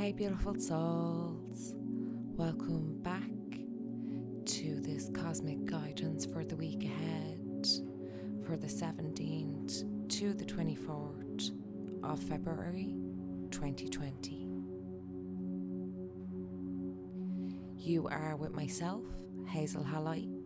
Hey, beautiful souls. Welcome back to this cosmic guidance for the week ahead for the 17th to the 24th of February 2020. You are with myself, Hazel Halley.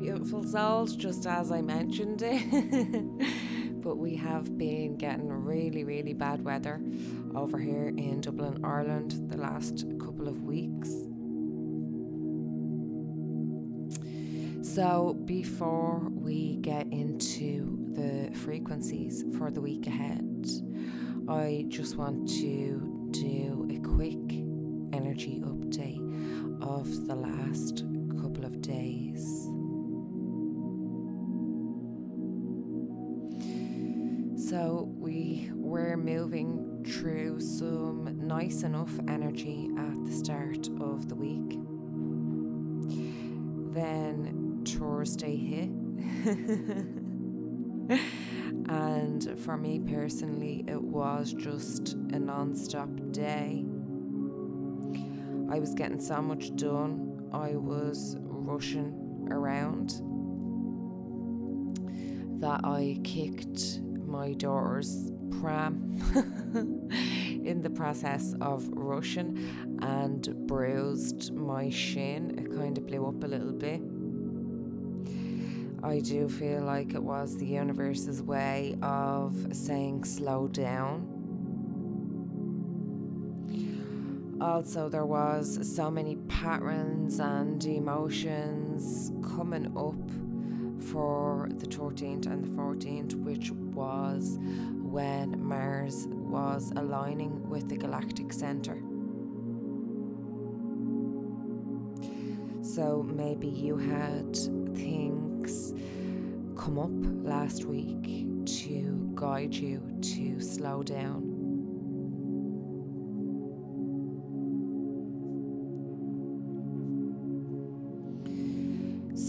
Beautiful souls, just as I mentioned it. but we have been getting really, really bad weather over here in Dublin, Ireland, the last couple of weeks. So, before we get into the frequencies for the week ahead, I just want to do a quick energy update of the last couple of days. So, we were moving through some nice enough energy at the start of the week. Then Thursday hit. and for me personally, it was just a non stop day. I was getting so much done, I was rushing around that I kicked my daughter's pram in the process of rushing and bruised my shin. It kind of blew up a little bit. I do feel like it was the universe's way of saying slow down. Also, there was so many patterns and emotions coming up for the 13th and the 14th, which was when Mars was aligning with the galactic center. So maybe you had things come up last week to guide you to slow down.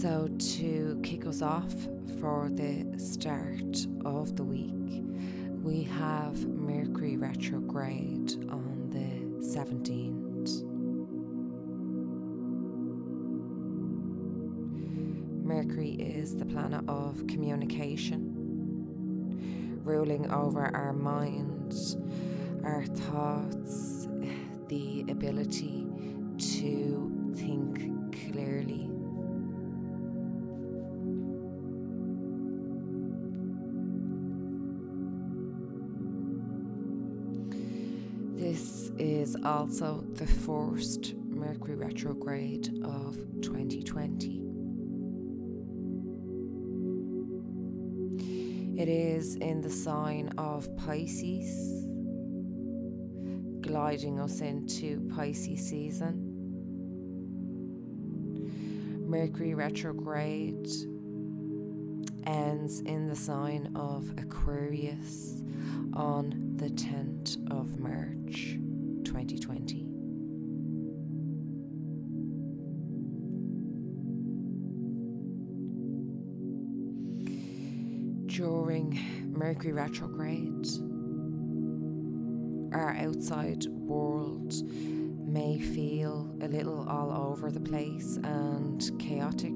So, to kick us off for the start of the week, we have Mercury retrograde on the 17th. Mercury is the planet of communication, ruling over our minds, our thoughts, the ability to is also the first Mercury retrograde of 2020. It is in the sign of Pisces, gliding us into Pisces season. Mercury retrograde ends in the sign of Aquarius on the 10th of March 2020. During Mercury retrograde, our outside world may feel a little all over the place and chaotic.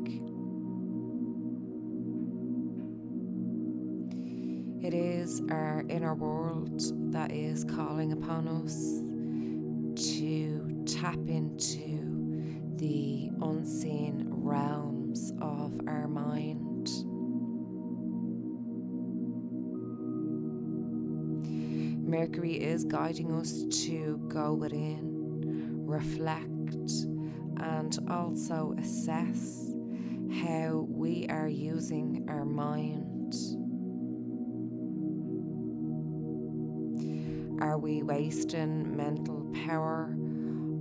It is our inner world that is calling upon us tap into the unseen realms of our mind. Mercury is guiding us to go within, reflect, and also assess how we are using our mind. Are we wasting mental power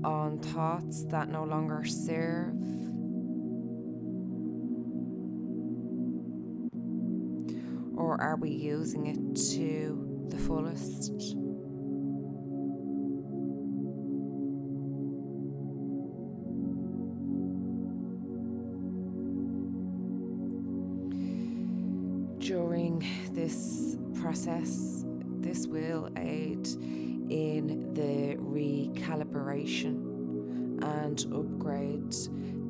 on thoughts that no longer serve? Or are we using it to the fullest? And upgrade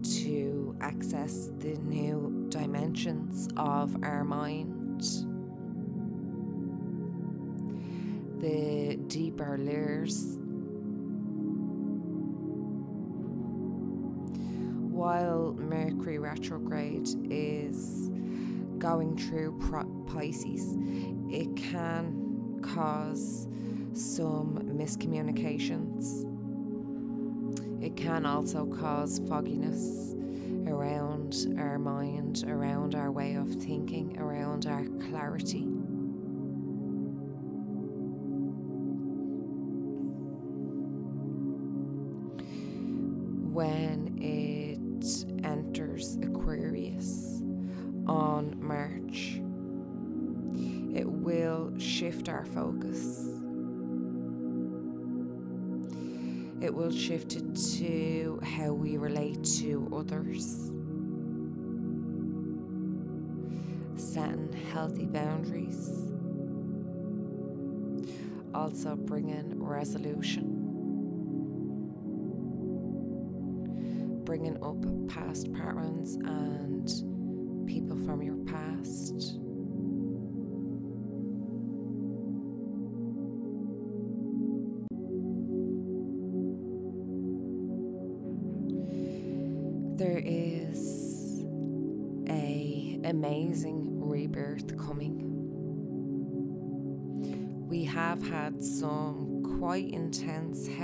to access the new dimensions of our mind. The deeper layers. While Mercury retrograde is going through Pisces, it can cause some miscommunications. It can also cause fogginess around our mind, around our way of thinking, around our clarity. Will shift it to how we relate to others. Setting healthy boundaries. Also bringing resolution. Bringing up past patterns and people from your past.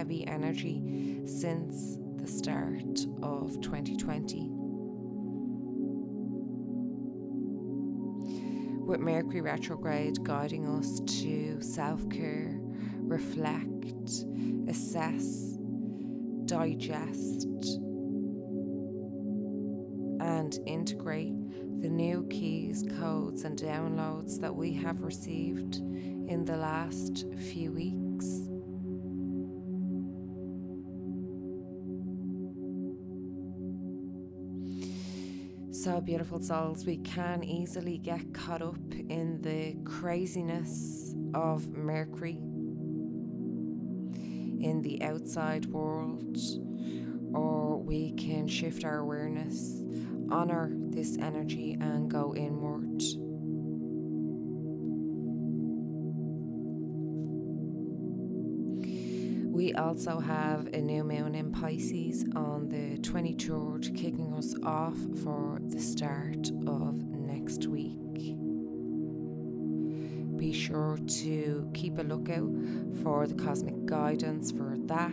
Heavy energy since the start of 2020. with Mercury retrograde guiding us to self care, reflect, assess, digest, and integrate the new keys, codes, and downloads that we have received in the last few weeks. So, beautiful souls, we can easily get caught up in the craziness of Mercury in the outside world, or we can shift our awareness, honor this energy, and go inward. We also have a new moon in Pisces on the 23rd, kicking off for the start of next week. Be sure to keep a lookout for the cosmic guidance for that.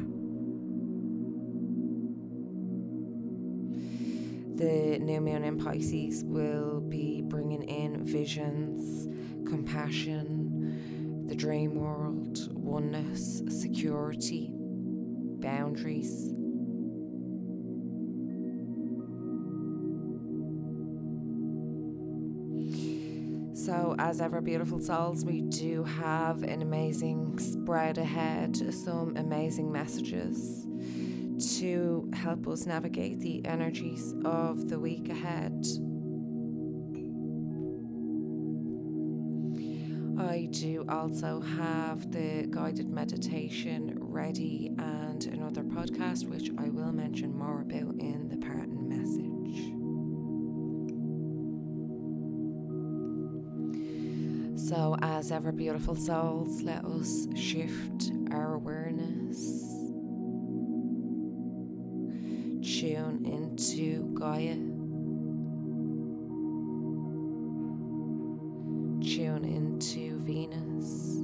The new moon in Pisces will be bringing in visions, compassion, the dream world, oneness, security, boundaries. So, as ever, beautiful souls, we do have an amazing spread ahead, some amazing messages to help us navigate the energies of the week ahead. I do also have the guided meditation ready and another podcast, which I will mention more about in the parting message. So, as ever, beautiful souls, let us shift our awareness, tune into Gaia. Tune into Venus.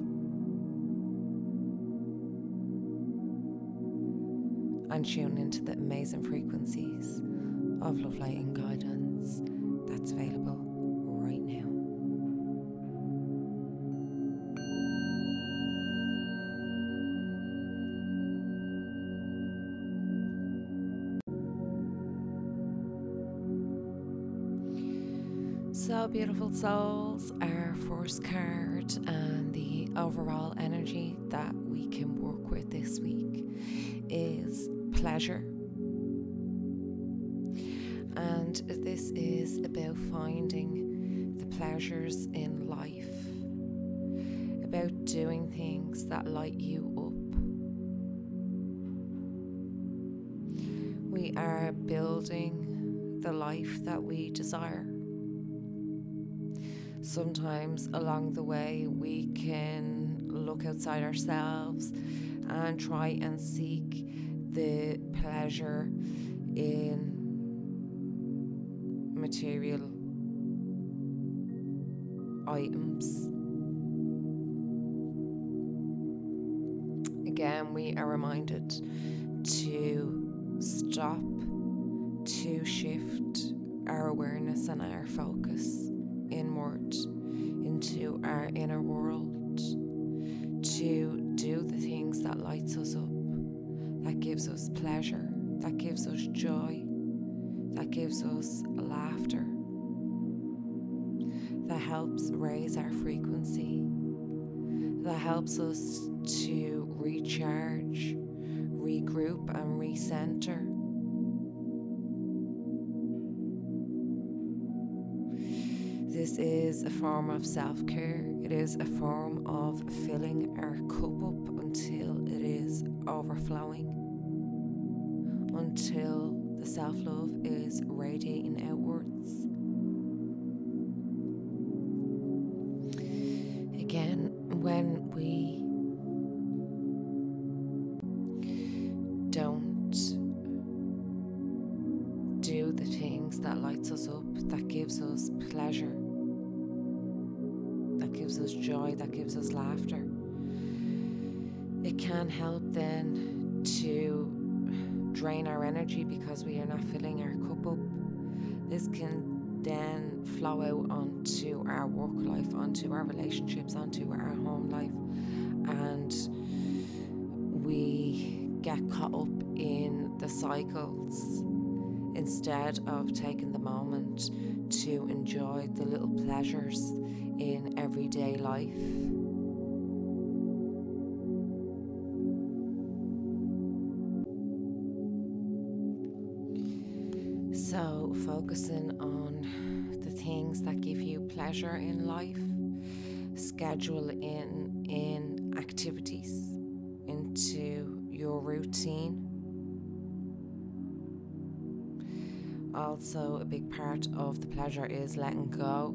And tune into the amazing frequencies of love, light, and guidance Beautiful souls, our first card and the overall energy that we can work with this week is pleasure. And this is about finding the pleasures in life, about doing things that light you up. We are building the life that we desire. Sometimes along the way, we can look outside ourselves and try and seek the pleasure in material items. Again, we are reminded to stop, to shift our awareness and our focus into our inner world, to do the things that lights us up, that gives us pleasure, that gives us joy, that gives us laughter, that helps raise our frequency, that helps us to recharge, regroup, and recenter. This is a form of self care. It is a form of filling our cup up until it is overflowing, until the self love is radiating outwards. Are not filling our cup up. This can then flow out onto our work life, onto our relationships, onto our home life, and we get caught up in the cycles instead of taking the moment to enjoy the little pleasures in everyday life. Focusing on the things that give you pleasure in life, schedule in in activities into your routine. Also, a big part of the pleasure is letting go,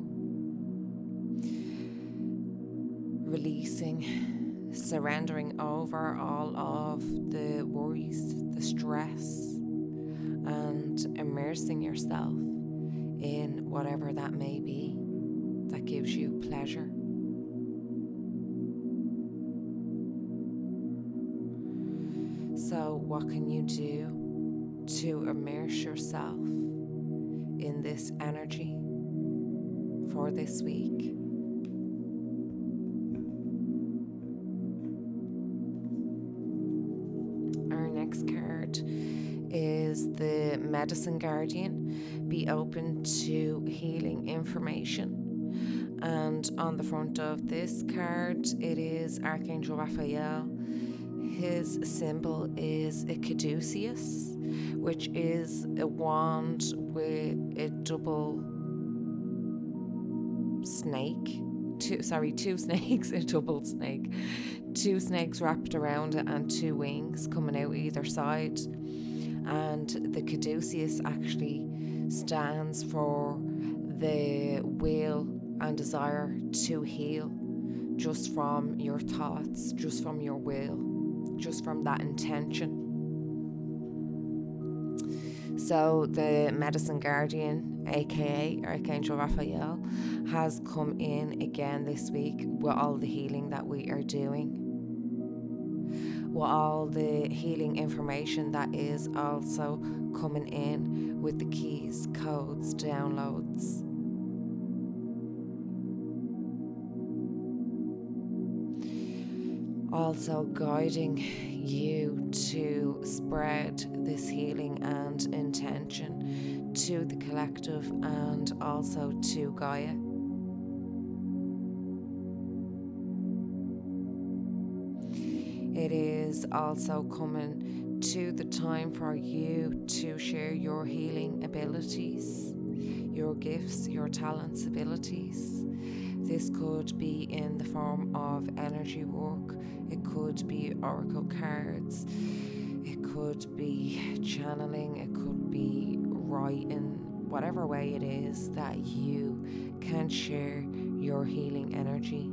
releasing, surrendering over all of the worries, the stress immersing yourself in whatever that may be that gives you pleasure. So, what can you do to immerse yourself in this energy for this week? The Medicine Guardian. Be open to healing information. And on the front of this card, it is Archangel Raphael. His symbol is a caduceus, which is a wand with a double snake. Two, sorry, two snakes, a double snake. Two snakes wrapped around it and two wings coming out either side and the caduceus actually stands for the will and desire to heal just from your thoughts, just from your will, just from that intention. So, the medicine guardian, aka Archangel Raphael, has come in again this week with all the healing that we are doing with all the healing information that is also coming in with the keys, codes, downloads. Also, guiding you to spread this healing and intention to the collective and also to Gaia. Also coming to the time for you to share your healing abilities, your gifts, your talents, abilities. This could be in the form of energy work, it could be oracle cards, it could be channeling, it could be writing, whatever way it is that you can share your healing energy.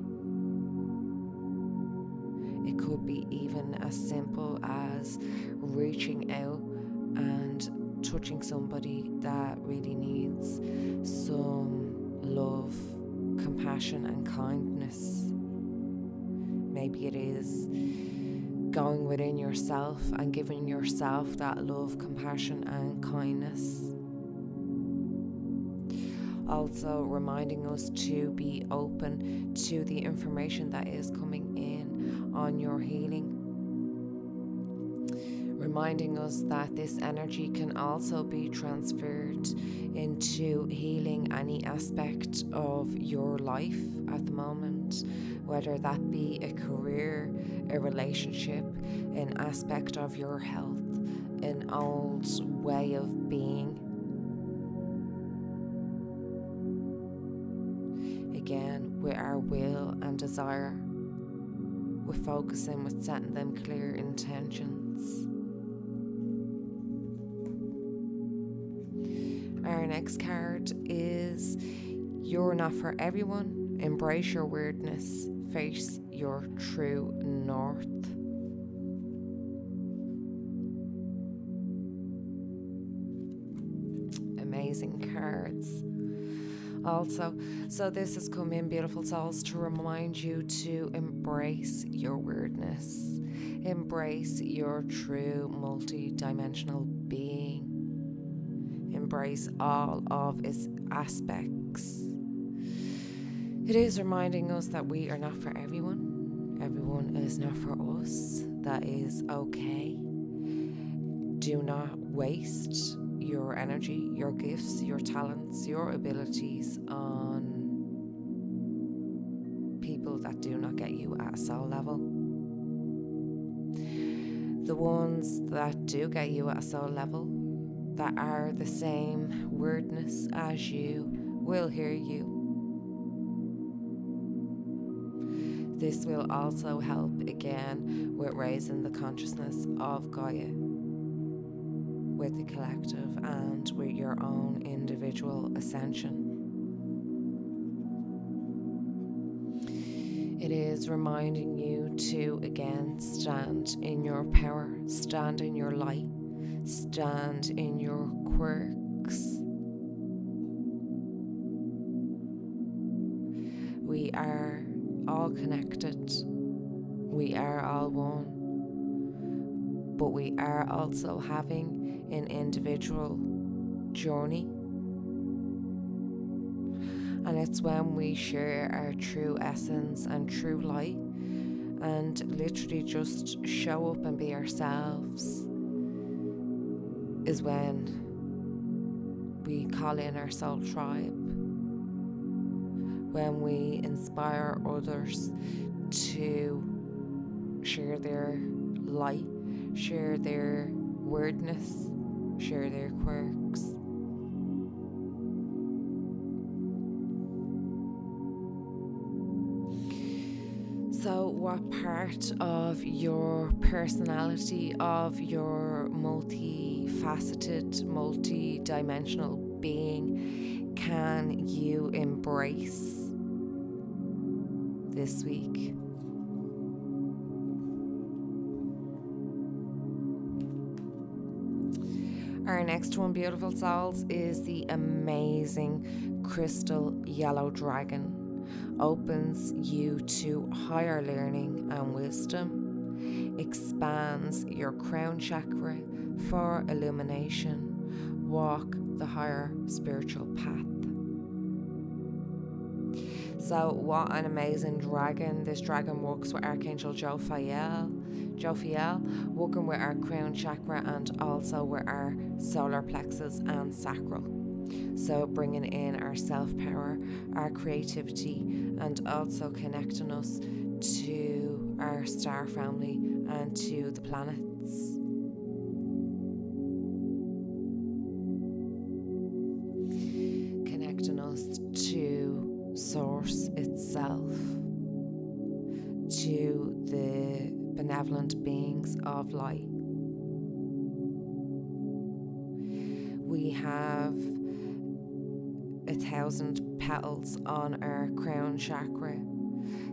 Could be even as simple as reaching out and touching somebody that really needs some love compassion and kindness. Maybe it is going within yourself and giving yourself that love, compassion, and kindness. Also, reminding us to be open to the information that is coming in on your healing reminding us that this energy can also be transferred into healing any aspect of your life at the moment, whether that be a career, a relationship, an aspect of your health, an old way of being. Again, with our will and desire, we're focusing with setting them clear intentions. Our next card is You're Not For Everyone. Embrace your weirdness. Face your true north. Amazing cards. Also, so this has come in, beautiful souls, to remind you to embrace your weirdness, embrace your true multi dimensional being embrace all of its aspects. It is reminding us that we are not for everyone, everyone is not for us. That is okay. Do not waste your energy, your gifts, your talents, your abilities on people that do not get you at a soul level. The ones that do get you at a soul level that are the same weirdness as you will hear you. This will also help again with raising the consciousness of Gaia with the collective and with your own individual ascension. It is reminding you to again stand in your power, stand in your light, stand in your quirks. We are all connected, we are all one, but we are also having an individual journey. And it's when we share our true essence and true light and literally just show up and be ourselves is when we call in our soul tribe, when we inspire others to share their light, share their weirdness, share their quirks. So, what part of your personality, of your multifaceted, multi dimensional being can you embrace this week? Our next one, beautiful souls, is the amazing crystal yellow dragon opens you to higher learning and wisdom, expands your crown chakra for illumination, walk the higher spiritual path. So, what an amazing dragon! This dragon works with Archangel Jophiel, Jophiel, working with our crown chakra and also with our solar plexus and sacral. So, bringing in our self power, our creativity, and also connecting us to our star family and to the planets. Beings of light. We have a thousand petals on our crown chakra.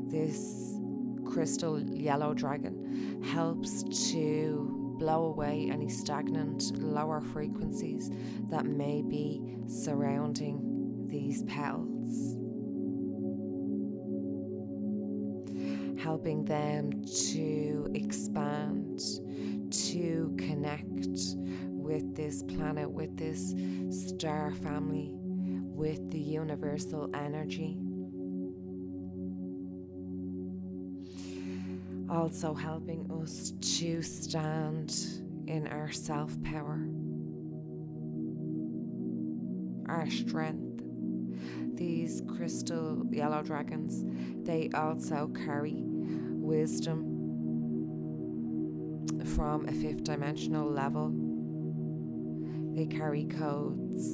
This crystal yellow dragon helps to blow away any stagnant lower frequencies that may be surrounding these petals. Helping them to expand, to connect with this planet, with this star family, with the universal energy. Also, helping us to stand in our self power, our strength. These crystal yellow dragons, they also carry wisdom from a fifth dimensional level. They carry codes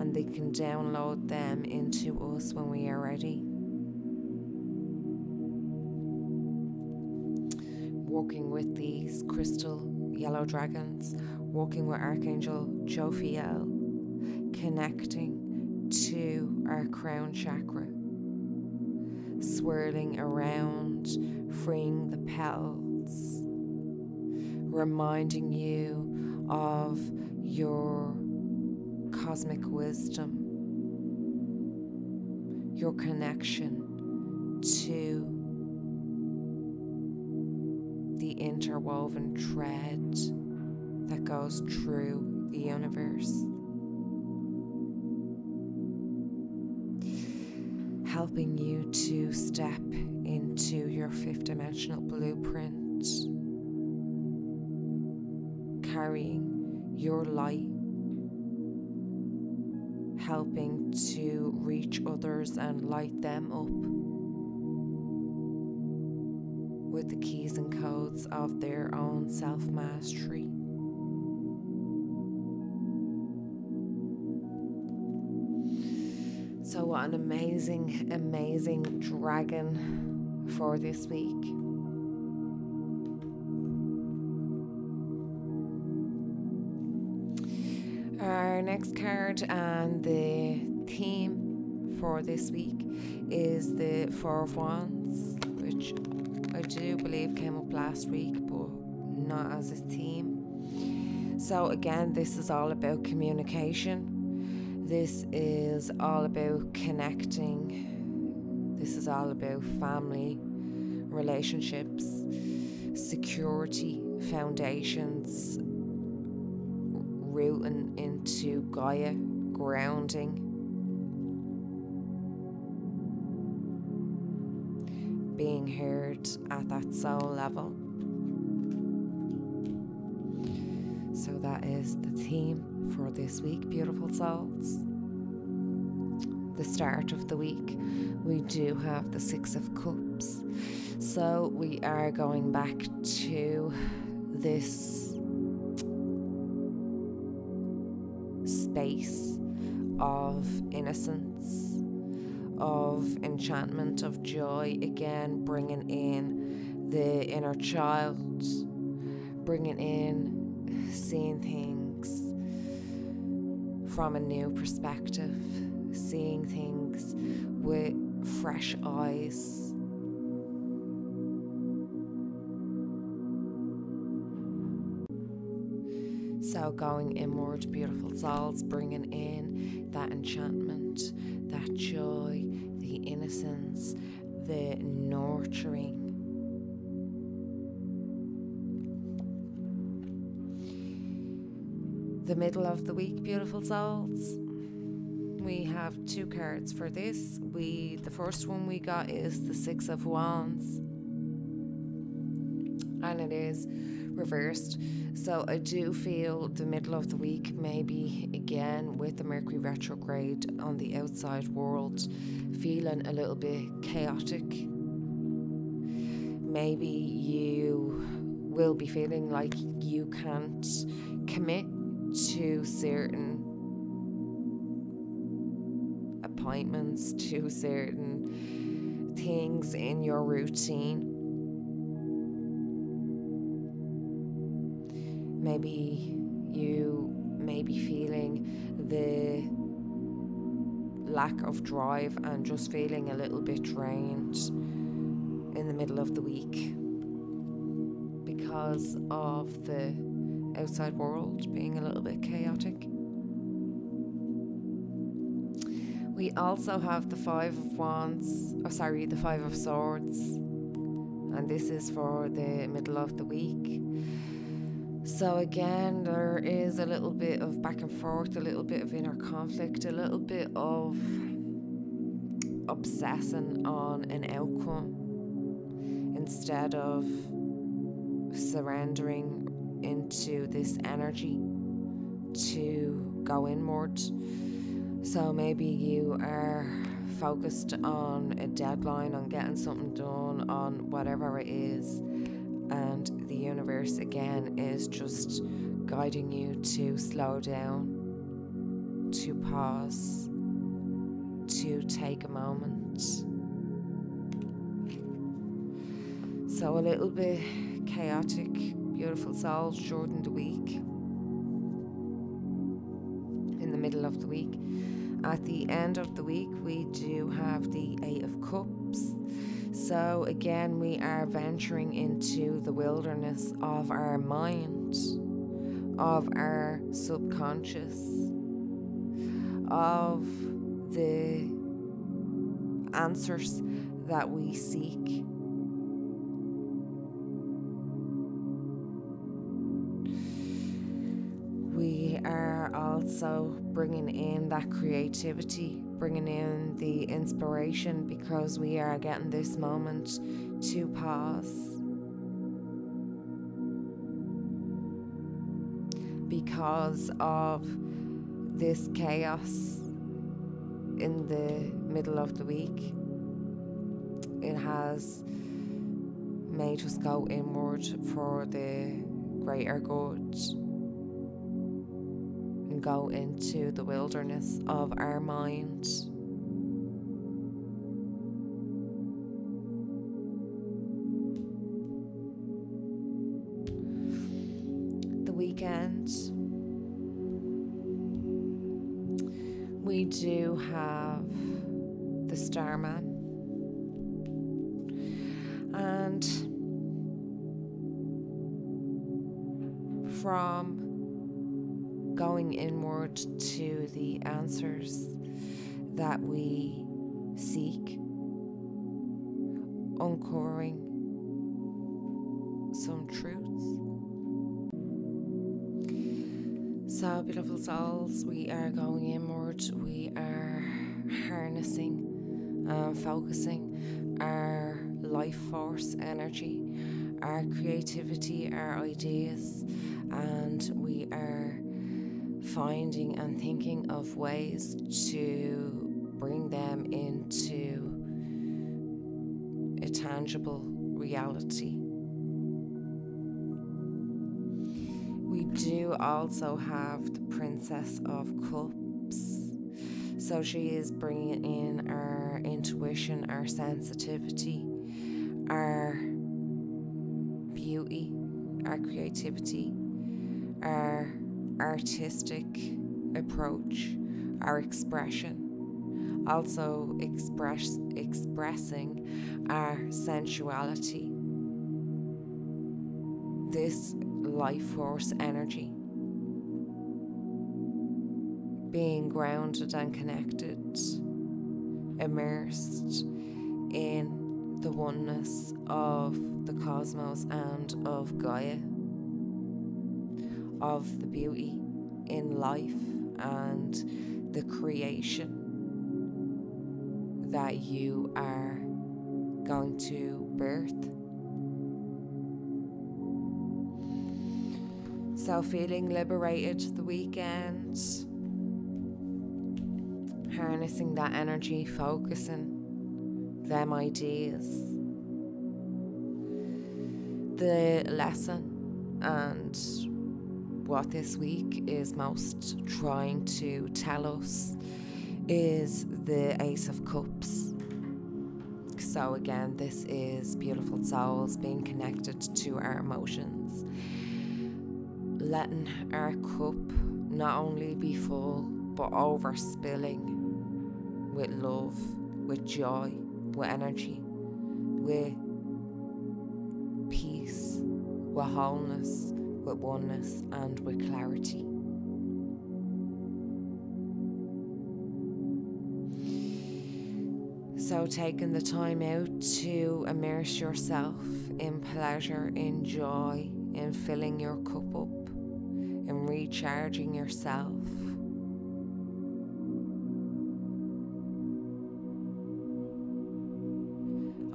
and they can download them into us when we are ready. Walking with these crystal yellow dragons, walking with Archangel Jophiel, connecting to our crown chakra, swirling around, freeing the petals, reminding you of your cosmic wisdom, your connection to the interwoven thread that goes through the universe. Helping you to step into your fifth dimensional blueprint, carrying your light helping to reach others and light them up with the keys and codes of their own self mastery. So, what an amazing, amazing dragon for this week. Our next card and the theme for this week is the Four of Wands, which I do believe came up last week, but not as a theme. So, again, this is all about communication. This is all about connecting. This is all about family, relationships, security, foundations, rooting into Gaia, grounding. Being heard at that soul level. So, that is the theme for this week, beautiful souls. The start of the week, we do have the Six of Cups. So, we are going back to this space of innocence, of enchantment, of joy, again, bringing in the inner child, bringing in seeing things from a new perspective, seeing things with fresh eyes. So, going inward, beautiful souls, bringing in that enchantment, that joy, the innocence, the nurturing. The middle of the week, beautiful souls. we have two cards for this. We the first one we got is the Six of Wands, and it is reversed. So I do feel the middle of the week, maybe again with the Mercury retrograde on the outside world, feeling a little bit chaotic. Maybe you will be feeling like you can't commit to certain appointments, to certain things in your routine. Maybe you may be feeling the lack of drive and just feeling a little bit drained in the middle of the week because of the outside world being a little bit chaotic. We also have the Five of Wands, oh, sorry, the Five of Swords, and this is for the middle of the week. So, again, there is a little bit of back and forth, a little bit of inner conflict, a little bit of obsessing on an outcome instead of surrendering into this energy to go inward. So maybe you are focused on a deadline, on getting something done, on whatever it is, and the universe again is just guiding you to slow down, to pause, to take a moment. So a little bit chaotic, beautiful souls during the week, in the middle of the week. At the end of the week, we do have the Eight of Cups. So, again, we are venturing into the wilderness of our mind, of our subconscious, of the answers that we seek also bringing in that creativity, bringing in the inspiration because we are getting this moment to pause. Because of this chaos in the middle of the week, it has made us go inward for the greater good go into the wilderness of our mind. So, beautiful souls, we are going inward, we are harnessing and focusing our life force energy, our creativity, our ideas, and we are finding and thinking of ways to bring them into a tangible reality. We do also have the Princess of Cups. So she is bringing in our intuition, our sensitivity, our beauty, our creativity, our artistic approach, our expression, also express expressing our sensuality. This life force energy being grounded and connected, immersed in the oneness of the cosmos and of Gaia of the beauty in life and the creation that you are going to birth. Feeling liberated the weekend, harnessing that energy, focusing them ideas. The lesson and what this week is most trying to tell us is the Ace of Cups. So, again, this is beautiful souls being connected to our emotions, letting our cup not only be full but overspilling with love, with joy, with energy, with peace, with wholeness, with oneness, and with clarity. So, taking the time out to immerse yourself in pleasure, in joy, in filling your cup up, recharging yourself.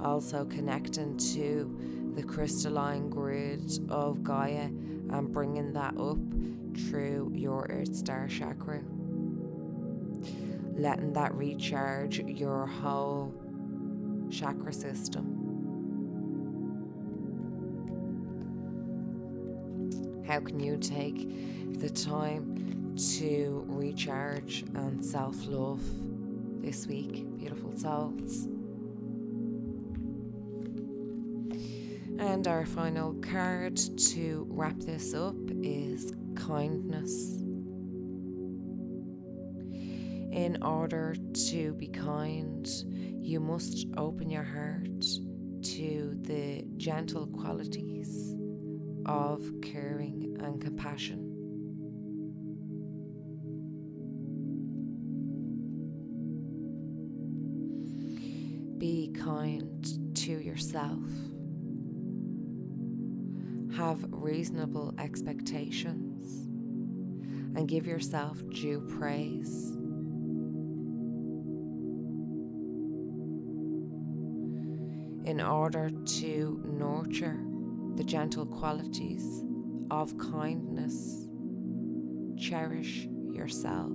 Also, connecting to the crystalline grid of Gaia and bringing that up through your Earth Star chakra letting that recharge your whole chakra system. How can you take the time to recharge and self love this week, beautiful souls? And our final card to wrap this up is kindness in order to be kind, you must open your heart to the gentle qualities of caring and compassion. Be kind to yourself. Have reasonable expectations and give yourself due praise. in order to nurture the gentle qualities of kindness. Cherish yourself.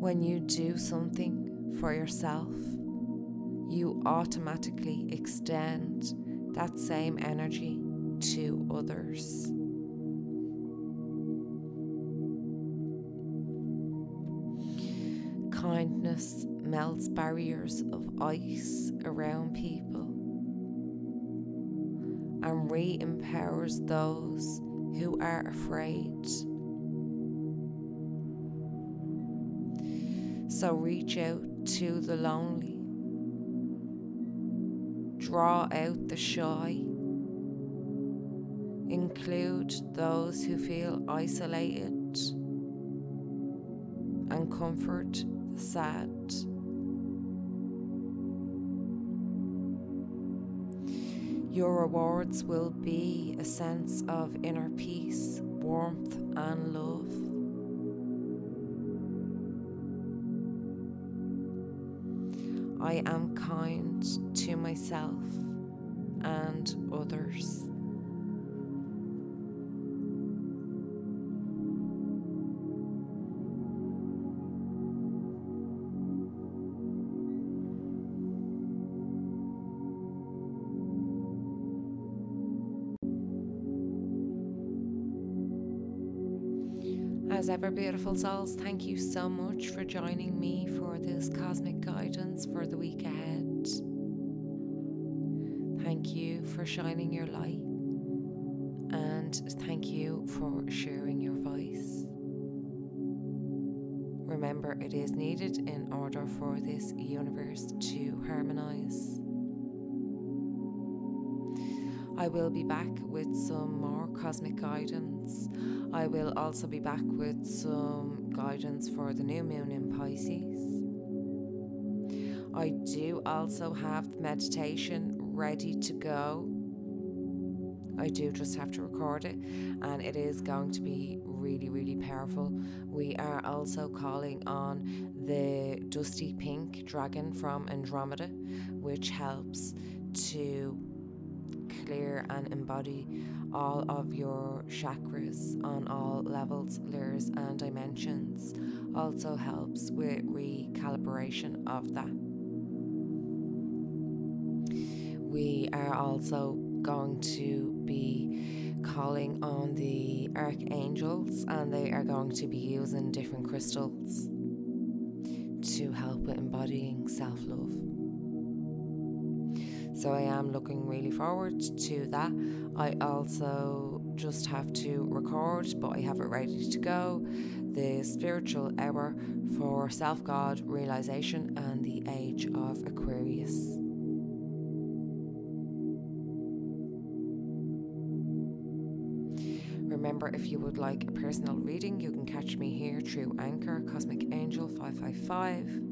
When you do something for yourself, you automatically extend that same energy to others. Kindness melts barriers of ice around people and re empowers those who are afraid. So reach out to the lonely, draw out the shy, include those who feel isolated, and comfort sad. Your rewards will be a sense of inner peace, warmth, and love. I am kind to myself and others. Ever, beautiful souls, thank you so much for joining me for this cosmic guidance for the week ahead. Thank you for shining your light, and thank you for sharing your voice. Remember, it is needed in order for this universe to harmonize. I will be back with some more cosmic guidance. I will also be back with some guidance for the new moon in Pisces. I do also have meditation ready to go I do just have to record it, and it is going to be really, really powerful. We are also calling on the Dusty Pink Dragon from Andromeda, which helps to clear and embody all of your chakras on all levels, layers, and dimensions. Also helps with recalibration of that. We are also going to be calling on the archangels, and they are going to be using different crystals to help with embodying self love. So I am looking really forward to that. I also just have to record, but I have it ready to go. The spiritual hour for self God realization and the age of Aquarius. Remember, if you would like a personal reading, you can catch me here through Anchor Cosmic Angel 555.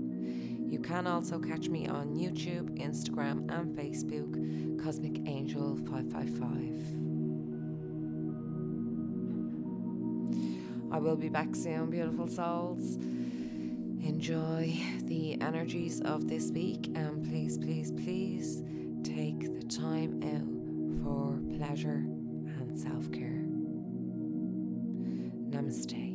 You can also catch me on YouTube, Instagram, and Facebook, Cosmic Angel 555. I will be back soon, beautiful souls. Enjoy the energies of this week, and please, please, please take the time out for pleasure and self care. Namaste.